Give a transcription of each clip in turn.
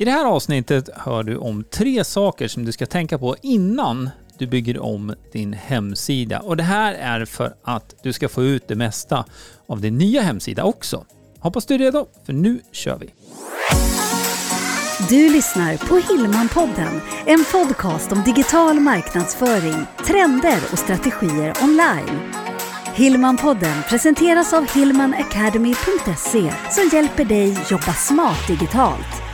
I det här avsnittet hör du om tre saker som du ska tänka på innan du bygger om din hemsida. Och det här är för att du ska få ut det mesta av din nya hemsida också. Hoppas du är redo, för nu kör vi! Du lyssnar på Hillmanpodden, en podcast om digital marknadsföring, trender och strategier online. Hillmanpodden presenteras av hillmanacademy.se som hjälper dig jobba smart digitalt.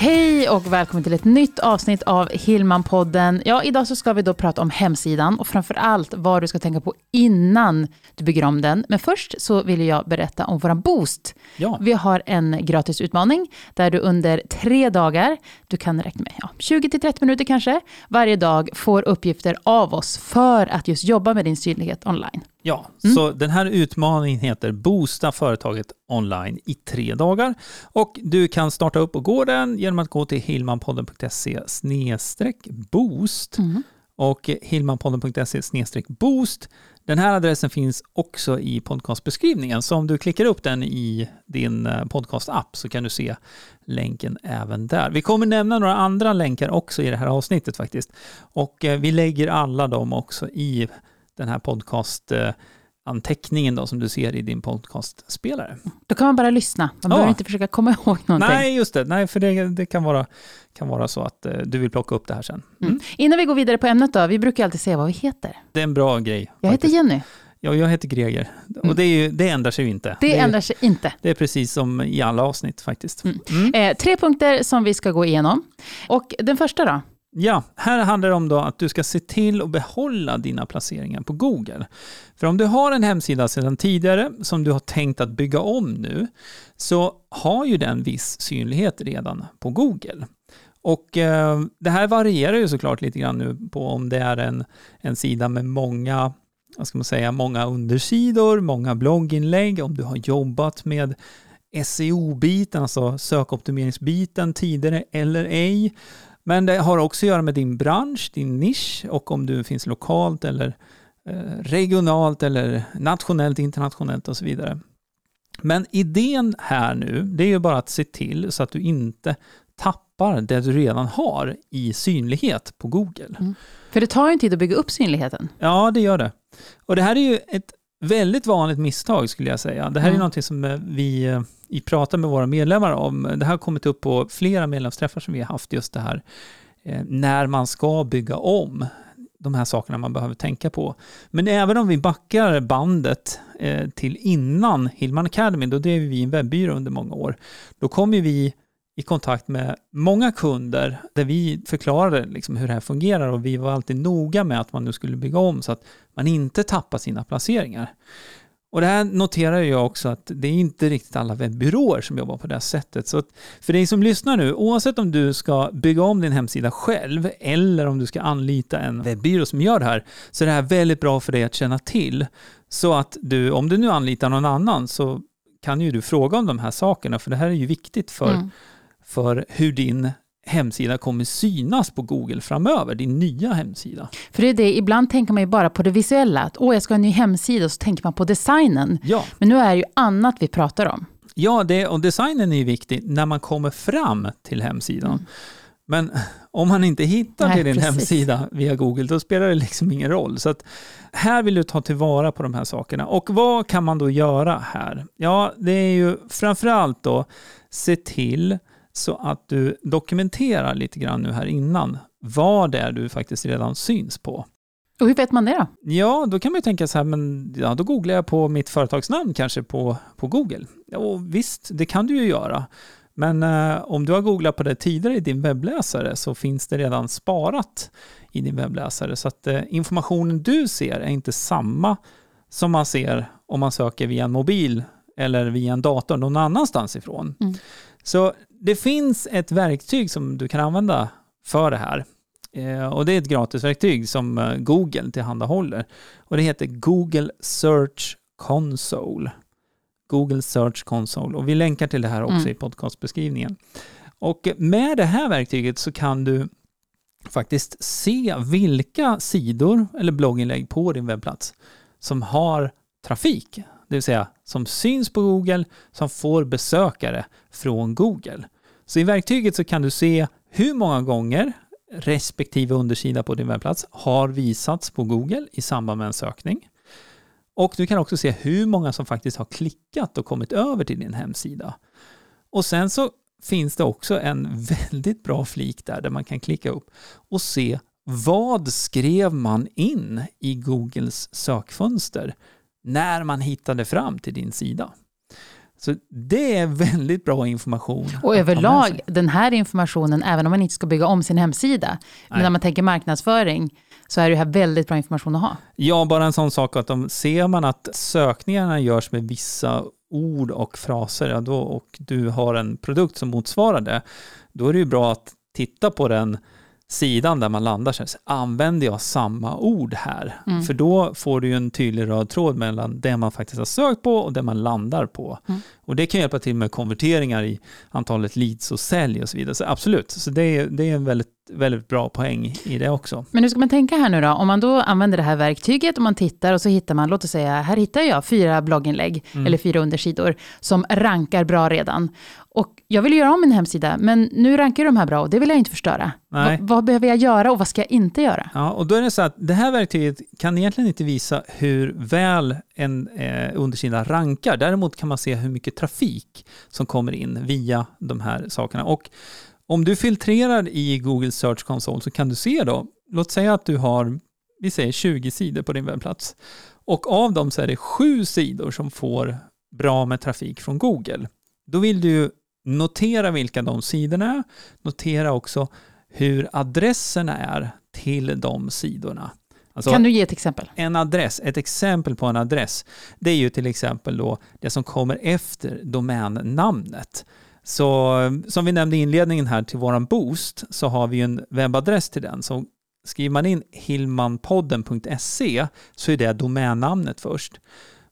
Hej och välkommen till ett nytt avsnitt av Hillman-podden. Ja, idag så ska vi då prata om hemsidan och framför allt vad du ska tänka på innan du bygger om den. Men först så vill jag berätta om våran Boost. Ja. Vi har en gratis utmaning där du under tre dagar, du kan räkna med ja, 20-30 minuter kanske, varje dag får uppgifter av oss för att just jobba med din synlighet online. Ja, så den här utmaningen heter Boosta företaget online i tre dagar. Och du kan starta upp och gå den genom att gå till hillmanpodden.se boost och hillmanpodden.se boost. Den här adressen finns också i podcastbeskrivningen, så om du klickar upp den i din eh, podcast-app så kan du se länken även där. Vi kommer nämna några andra länkar också i det här avsnittet faktiskt. Och eh, vi lägger alla dem också i den här podcast-anteckningen då, som du ser i din podcastspelare. Då kan man bara lyssna, man Ja. behöver inte försöka komma ihåg någonting. Nej, just det. Nej, för det, det kan, vara, kan vara så att eh, du vill plocka upp det här sen. Mm. Mm. Innan vi går vidare på ämnet då, vi brukar alltid säga vad vi heter. Det är en bra grej. Jag heter faktiskt. Jenny, Ja, jag heter Greger. Mm. Och det, är ju, det ändrar sig ju inte. det är, ändrar sig inte. det är precis som i alla avsnitt faktiskt. Mm. Mm. Eh, tre punkter som vi ska gå igenom. Och den första då? Ja, här handlar det om då att du ska se till att behålla dina placeringar på Google. För om du har en hemsida sedan tidigare som du har tänkt att bygga om nu, så har ju den viss synlighet redan på Google. Och eh, det här varierar ju såklart lite grann nu på om det är en, en sida med många, vad ska man säga, många undersidor, många blogginlägg, om du har jobbat med SEO-biten, alltså sökoptimeringsbiten tidigare eller ej. Men det har också att göra med din bransch, din nisch och om du finns lokalt eller eh, regionalt eller nationellt, internationellt och så vidare. Men idén här nu, det är ju bara att se till så att du inte tappar det du redan har i synlighet på Google. För det tar ju en tid att bygga upp synligheten. Ja, det gör det. Och det här är ju ett väldigt vanligt misstag skulle jag säga. Det här är Mm. någonting som eh, vi, eh, vi pratar med våra medlemmar om. Det här har kommit upp på flera medlemsträffar som vi har haft just det här eh, när man ska bygga om de här sakerna man behöver tänka på. Men även om vi backar bandet eh, till innan Hillman Academy, då drev vi en webbyrå under många år, då kom vi i kontakt med många kunder där vi förklarade liksom hur det här fungerar och vi var alltid noga med att man nu skulle bygga om så att man inte tappar sina placeringar. Och det här noterar jag också att det är inte riktigt alla webbyråer som jobbar på det här sättet. Så för dig som lyssnar nu, oavsett om du ska bygga om din hemsida själv eller om du ska anlita en webbyrå som gör det här, så är det här väldigt bra för dig att känna till. Så att du, om du nu anlitar någon annan, så kan ju du fråga om de här sakerna, för det här är ju viktigt för Mm. för hur din hemsida kommer synas på Google framöver, din nya hemsida. För det är det, ibland tänker man ju bara på det visuella, att åh, jag ska ha en ny hemsida, och så tänker man på designen. Ja, Men nu är det ju annat vi pratar om. ja det, och designen är ju viktig när man kommer fram till hemsidan. Men om man inte hittar Nej, till din precis. hemsida via Google, då spelar det liksom ingen roll. Så att här vill du ta tillvara på de här sakerna. Och vad kan man då göra här? Ja, det är ju framförallt då se till så att du dokumenterar lite grann nu här innan vad det är du faktiskt redan syns på. Och hur vet man det då? Ja, då kan man ju tänka så här, men ja, då googlar jag på mitt företagsnamn kanske på, på Google. Och visst, det kan du ju göra. Men eh, om du har googlat på det tidigare i din webbläsare så finns det redan sparat i din webbläsare. Så att eh, informationen du ser är inte samma som man ser om man söker via en mobil eller via en dator någon annanstans ifrån. Mm. Så det finns ett verktyg som du kan använda för det här. Eh, och det är ett gratisverktyg som eh, Google tillhandahåller. Och det heter Google Search Console. Google Search Console. Och vi länkar till det här också Mm. i podcastbeskrivningen. Och med det här verktyget så kan du faktiskt se vilka sidor eller blogginlägg på din webbplats som har trafik det vill säga som syns på Google, som får besökare från Google. Så i verktyget så kan du se hur många gånger respektive undersida på din webbplats har visats på Google i samband med en sökning. Och du kan också se hur många som faktiskt har klickat och kommit över till din hemsida. Och sen så finns det också en väldigt bra flik där, där man kan klicka upp och se vad skrev man in i Googles sökfönster när man hittade fram till din sida. Så det är väldigt bra information. Och överlag, den här informationen, även om man inte ska bygga om sin hemsida, men när man tänker marknadsföring, så är det här väldigt bra information att ha. Ja, bara en sån sak att om ser man att sökningarna görs med vissa ord och fraser, ja då, och du har en produkt som motsvarar det, då är det ju bra att titta på den sidan där man landar, så använder jag samma ord här? Mm. För då får du ju en tydlig röd tråd mellan det man faktiskt har sökt på och det man landar på. Mm. Och det kan hjälpa till med konverteringar i antalet leads och sälj och så vidare. Så absolut, så det är, det är en väldigt, väldigt bra poäng i det också. Men hur ska man tänka här nu då? Om man då använder det här verktyget och man tittar och så hittar man, låt oss säga, här hittar jag fyra blogginlägg mm. eller fyra undersidor som rankar bra redan. Och jag vill göra om min hemsida, men nu rankar de här bra och det vill jag inte förstöra. Va, vad behöver jag göra och vad ska jag inte göra? Ja, och då är det så att det här verktyget kan egentligen inte visa hur väl en eh, undersida rankar. Däremot kan man se hur mycket trafik som kommer in via de här sakerna. Och om du filtrerar i Google Search Console så kan du se då, låt säga att du har, vi säger 20 sidor på din webbplats. Och av dem så är det sju sidor som får bra med trafik från Google. Då vill du notera vilka de sidorna är, notera också hur adresserna är till de sidorna. Alltså, kan du ge ett exempel? En adress, ett exempel på en adress, det är ju till exempel då det som kommer efter domännamnet. Så som vi nämnde i inledningen här till våran boost så har vi en webbadress till den. Så skriver man in hilmanpodden.se så är det domännamnet först.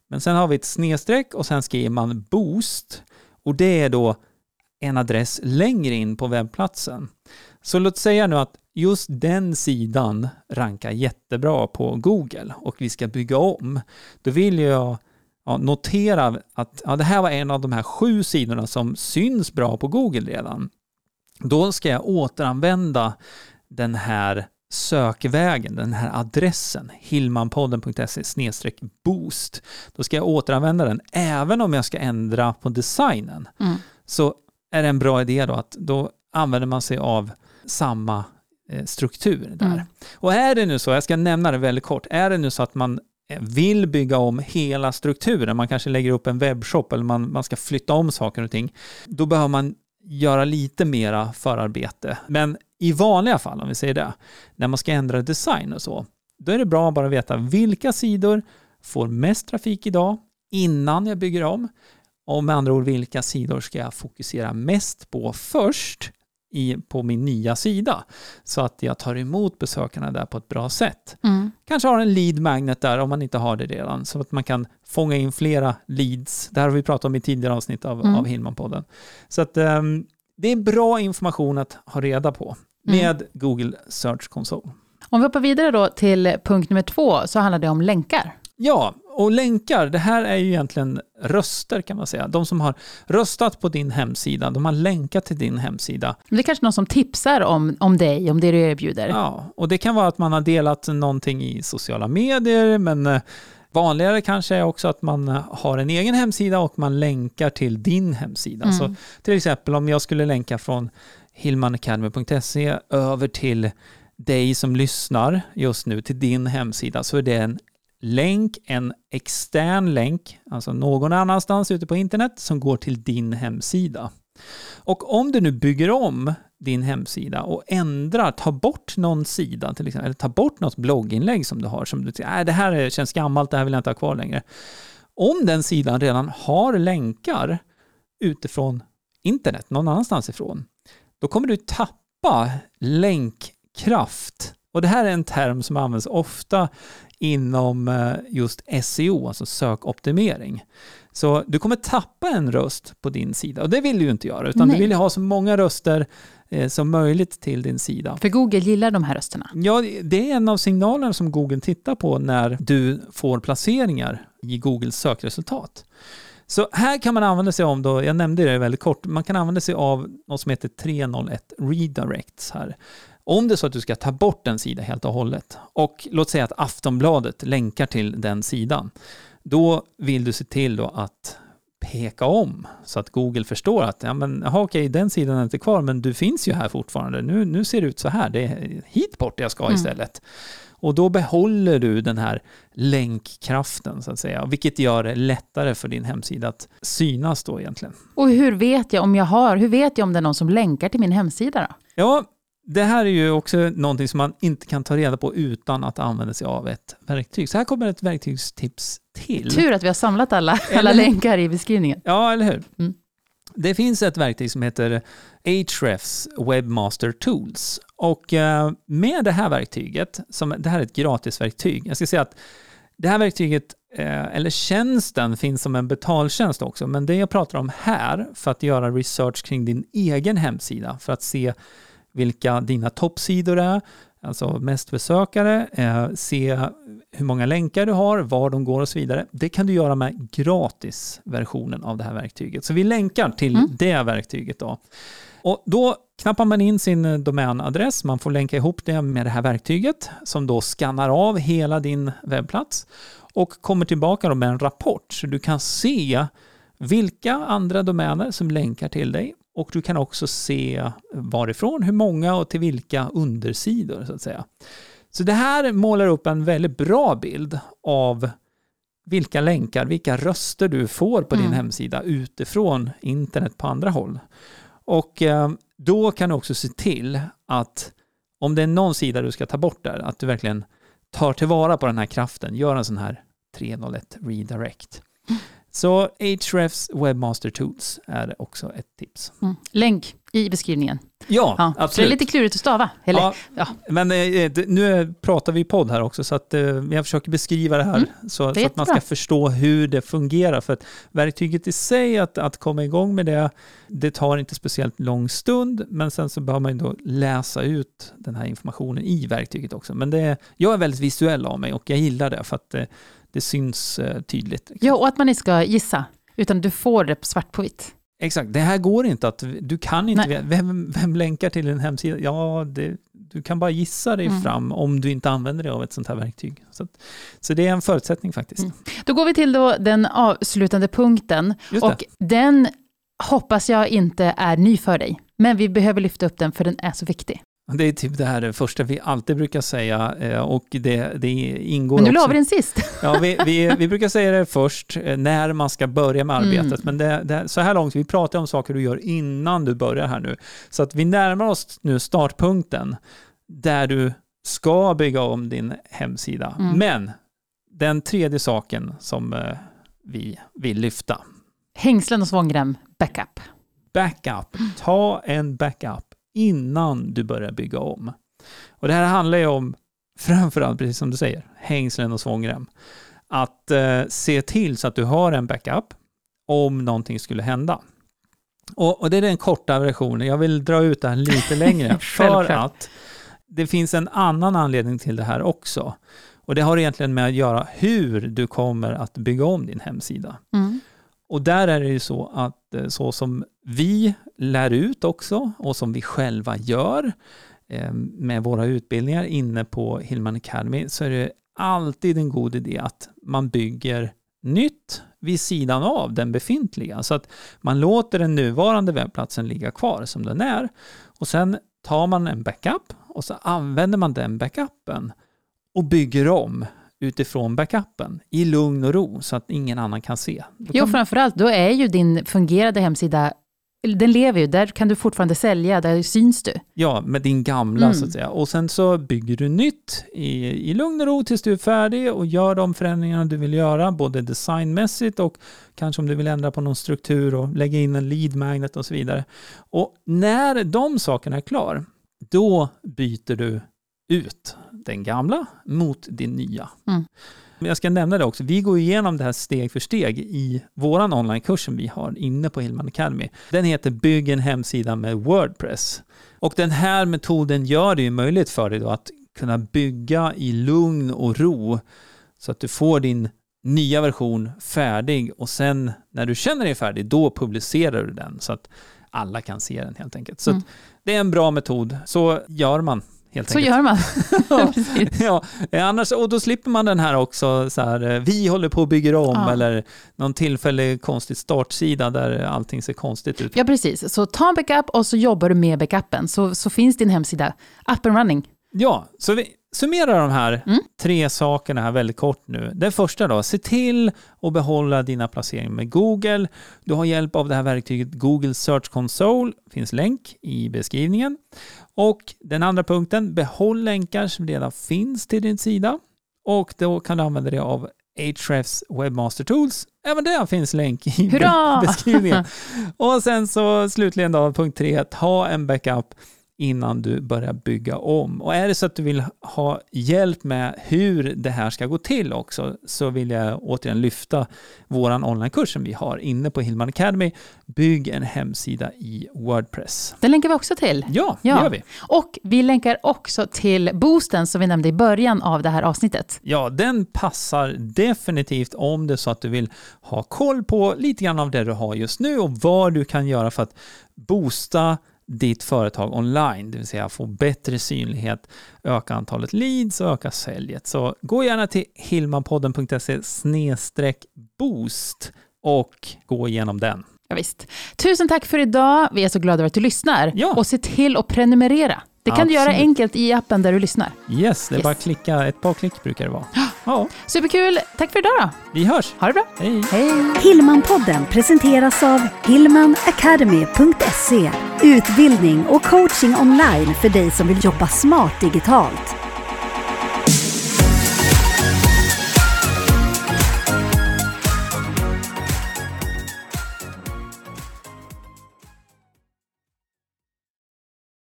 Men sen har vi ett snedstreck och sen skriver man boost och det är då en adress längre in på webbplatsen. Så låt säga nu att just den sidan rankar jättebra på Google och vi ska bygga om. Då vill jag ja, notera att ja, det här var en av de här sju sidorna som syns bra på Google redan. Då ska jag återanvända den här sökvägen, den här adressen, hilmanpodden.se boost. Då ska jag återanvända den även om jag ska ändra på designen. Mm. Så är det en bra idé då att då använder man sig av samma struktur där. Mm. Och är det nu så, jag ska nämna det väldigt kort, är det nu så att man eh, vill bygga om hela strukturen, man kanske lägger upp en webbshop eller man, man ska flytta om saker och ting, då behöver man göra lite mera förarbete. Men i vanliga fall, om vi säger det, när man ska ändra design och så, då är det bra att bara veta vilka sidor får mest trafik idag innan jag bygger om. Och med andra ord, vilka sidor ska jag fokusera mest på först i, på min nya sida så att jag tar emot besökarna där på ett bra sätt. Mm. Kanske har en lead magnet där om man inte har det redan så att man kan fånga in flera leads. Det här har vi pratat om i tidigare avsnitt av, mm. av Hillman-podden. Så att um, det är bra information att ha reda på med mm. Google Search Console. Om vi hoppar vidare då till punkt nummer två så handlar det om länkar. Ja, och länkar, det här är ju egentligen röster kan man säga. De som har röstat på din hemsida, de har länkat till din hemsida. Det är kanske någon som tipsar om, om dig, om det du erbjuder. Ja, och det kan vara att man har delat någonting i sociala medier, men eh, vanligare kanske är också att man eh, har en egen hemsida och man länkar till din hemsida. Mm. Så till exempel om jag skulle länka från hillmanacademy.se över till dig som lyssnar just nu till din hemsida så är det en länk, en extern länk, alltså någon annanstans ute på internet som går till din hemsida. Och om du nu bygger om din hemsida och ändrar, tar bort någon sida till exempel, eller tar bort något blogginlägg som du har som du tycker äh, det här känns gammalt, det här vill jag inte ha kvar längre. Om den sidan redan har länkar utifrån internet, någon annanstans ifrån, då kommer du tappa länkkraft. Och det här är en term som används ofta inom eh, just SEO, alltså sökoptimering. Så du kommer tappa en röst på din sida och det vill du ju inte göra, utan Nej. du vill ha så många röster eh, som möjligt till din sida. För Google gillar de här rösterna? Ja, det är en av signalerna som Google tittar på när du får placeringar i Googles sökresultat. Så här kan man använda sig av, då, jag nämnde det väldigt kort, man kan använda sig av något som heter 301 redirects här. Om det är så att du ska ta bort en sida helt och hållet och låt säga att Aftonbladet länkar till den sidan, då vill du se till att peka om så att Google förstår att ja, men, aha, okej, den sidan är inte kvar, men du finns ju här fortfarande. Nu, nu ser det ut så här, det är hit bort jag ska mm. istället. Och då behåller du den här länkkraften så att säga, vilket gör det lättare för din hemsida att synas då egentligen. Och hur vet jag om jag har, hur vet jag om det är någon som länkar till min hemsida då? Ja, det här är ju också någonting som man inte kan ta reda på utan att använda sig av ett verktyg. Så här kommer ett verktygstips till. Tur att vi har samlat alla, alla länkar i beskrivningen. Ja, eller hur? Mm. Det finns ett verktyg som heter Ahrefs Webmaster Tools. Och eh, med det här verktyget, som, det här är ett gratisverktyg, jag ska säga att det här verktyget, eh, eller tjänsten, finns som en betaltjänst också, men det jag pratar om här, för att göra research kring din egen hemsida, för att se vilka dina toppsidor är, alltså mest besökare, eh, se hur många länkar du har, var de går och så vidare. Det kan du göra med gratisversionen av det här verktyget. Så vi länkar till mm. det verktyget då. Och då knappar man in sin domänadress, man får länka ihop det med det här verktyget som då skannar av hela din webbplats och kommer tillbaka med en rapport så du kan se vilka andra domäner som länkar till dig och du kan också se varifrån, hur många och till vilka undersidor så att säga. Så det här målar upp en väldigt bra bild av vilka länkar, vilka röster du får på mm. din hemsida utifrån internet på andra håll. Och eh, då kan du också se till att om det är någon sida du ska ta bort där, att du verkligen tar tillvara på den här kraften, gör en sån här 301 redirect. Så Hrefs Webmaster Tools är också ett tips. Mm. Länk i beskrivningen. Ja, ja, absolut. det är lite klurigt att stava. Eller? Ja, ja. Men eh, nu pratar vi podd här också, så att eh, jag försöker beskriva det här mm, så, det så att man ska förstå hur det fungerar. För att verktyget i sig, att, att komma igång med det, det tar inte speciellt lång stund, men sen så behöver man då läsa ut den här informationen i verktyget också. Men det, jag är väldigt visuell av mig och jag gillar det, för att eh, det syns eh, tydligt. Ja, och att man inte ska gissa, utan du får det svart på vitt. Exakt, det här går inte att, du kan inte, vem, vem länkar till en hemsida? Ja, det, du kan bara gissa dig mm. fram om du inte använder dig av ett sånt här verktyg. Så, så det är en förutsättning faktiskt. Mm. Då går vi till då den avslutande punkten. Och den hoppas jag inte är ny för dig. Men vi behöver lyfta upp den för den är så viktig. Det är typ det här det första vi alltid brukar säga eh, och det, det ingår Men nu la vi den sist. Ja, vi, vi, vi, brukar säga det först eh, när man ska börja med mm. arbetet. Mm. Men det, det, så här långt, vi pratar om saker du gör innan du börjar här nu. Så att vi närmar oss nu startpunkten där du ska bygga om din hemsida. Mm. Men den tredje saken som eh, vi vill lyfta. Hängslen och svångrem, backup. Backup. Ta en backup innan du börjar bygga om. Och det här handlar ju om, framförallt precis som du säger, hängslen och svångrem. Att eh, se till så att du har en backup om någonting skulle hända. Och, och, det är den korta versionen. Jag vill dra ut det här lite längre för att det finns en annan anledning till det här också. Och det har egentligen med att göra hur du kommer att bygga om din hemsida. Mm. Och där är det ju så att eh, så som vi lär ut också och som vi själva gör eh, med våra utbildningar inne på Hillman Academy så är det alltid en god idé att man bygger nytt vid sidan av den befintliga. Så att man låter den nuvarande webbplatsen ligga kvar som den är och sen tar man en backup och så använder man den backupen och bygger om utifrån backupen i lugn och ro så att ingen annan kan se. Då jo, framförallt, då är ju din fungerande hemsida den lever ju, där kan du fortfarande sälja, där syns du. Ja, med din gamla mm. så att säga. Och sen så bygger du nytt i, i lugn och ro tills du är färdig och gör de förändringarna du vill göra, både designmässigt och kanske om du vill ändra på någon struktur och lägga in en lead magnet och så vidare. Och när de sakerna är klar, då byter du ut den gamla mot din nya. Mm. Jag ska nämna det också, vi går igenom det här steg för steg i vår onlinekurs som vi har inne på Hillman Academy. Den heter Bygg en hemsida med Wordpress. Och den här metoden gör det ju möjligt för dig att kunna bygga i lugn och ro så att du får din nya version färdig och sen när du känner dig färdig, då publicerar du den så att alla kan se den helt enkelt. Så Mm. det är en bra metod. Så gör man helt Så enkelt. gör man. Ja. Ja, eh, annars, och då slipper man den här också, så här, eh, vi håller på och bygger om, Ja. eller någon tillfällig konstig startsida där allting ser konstigt ut. Ja, precis. Så ta en backup och så jobbar du med backupen. Så, så finns din hemsida up and running. Ja, så vi summerar de här Mm. tre sakerna här väldigt kort nu. Den första då, se till att behålla dina placeringar med Google. Du har hjälp av det här verktyget Google Search Console, finns länk i beskrivningen. Och den andra punkten, behåll länkar som redan finns till din sida. Och då kan du använda dig av Ahrefs Webmaster Tools. Även där finns länk i Hurra! be- beskrivningen. Och sen så slutligen då, punkt tre, ta en backup innan du börjar bygga om. Och är det så att du vill ha hjälp med hur det här ska gå till också så vill jag återigen lyfta våran onlinekurs som vi har inne på Hillman Academy. Bygg en hemsida i Wordpress. Den länkar vi också till. Ja, det Ja. gör vi. Och vi länkar också till boosten som vi nämnde i början av det här avsnittet. Ja, den passar definitivt om det är så att du vill ha koll på lite grann av det du har just nu och vad du kan göra för att boosta ditt företag online, det vill säga få bättre synlighet, öka antalet leads och öka säljet. Så gå gärna till hilmanpodden.se boost och gå igenom den. Ja, visst. Tusen tack för idag. Vi är så glada över att du lyssnar. Ja. Och se till att prenumerera. Det kan du göra Absolut. enkelt i appen där du lyssnar. Yes, det är Yes. bara att klicka, ett par klick brukar det vara. Ja, Superkul. Tack för idag då. vi hörs. Ha det bra. Hej! Hej. Hillmanpodden presenteras av hillmanacademy.se Utbildning och coaching online för dig som vill jobba smart digitalt.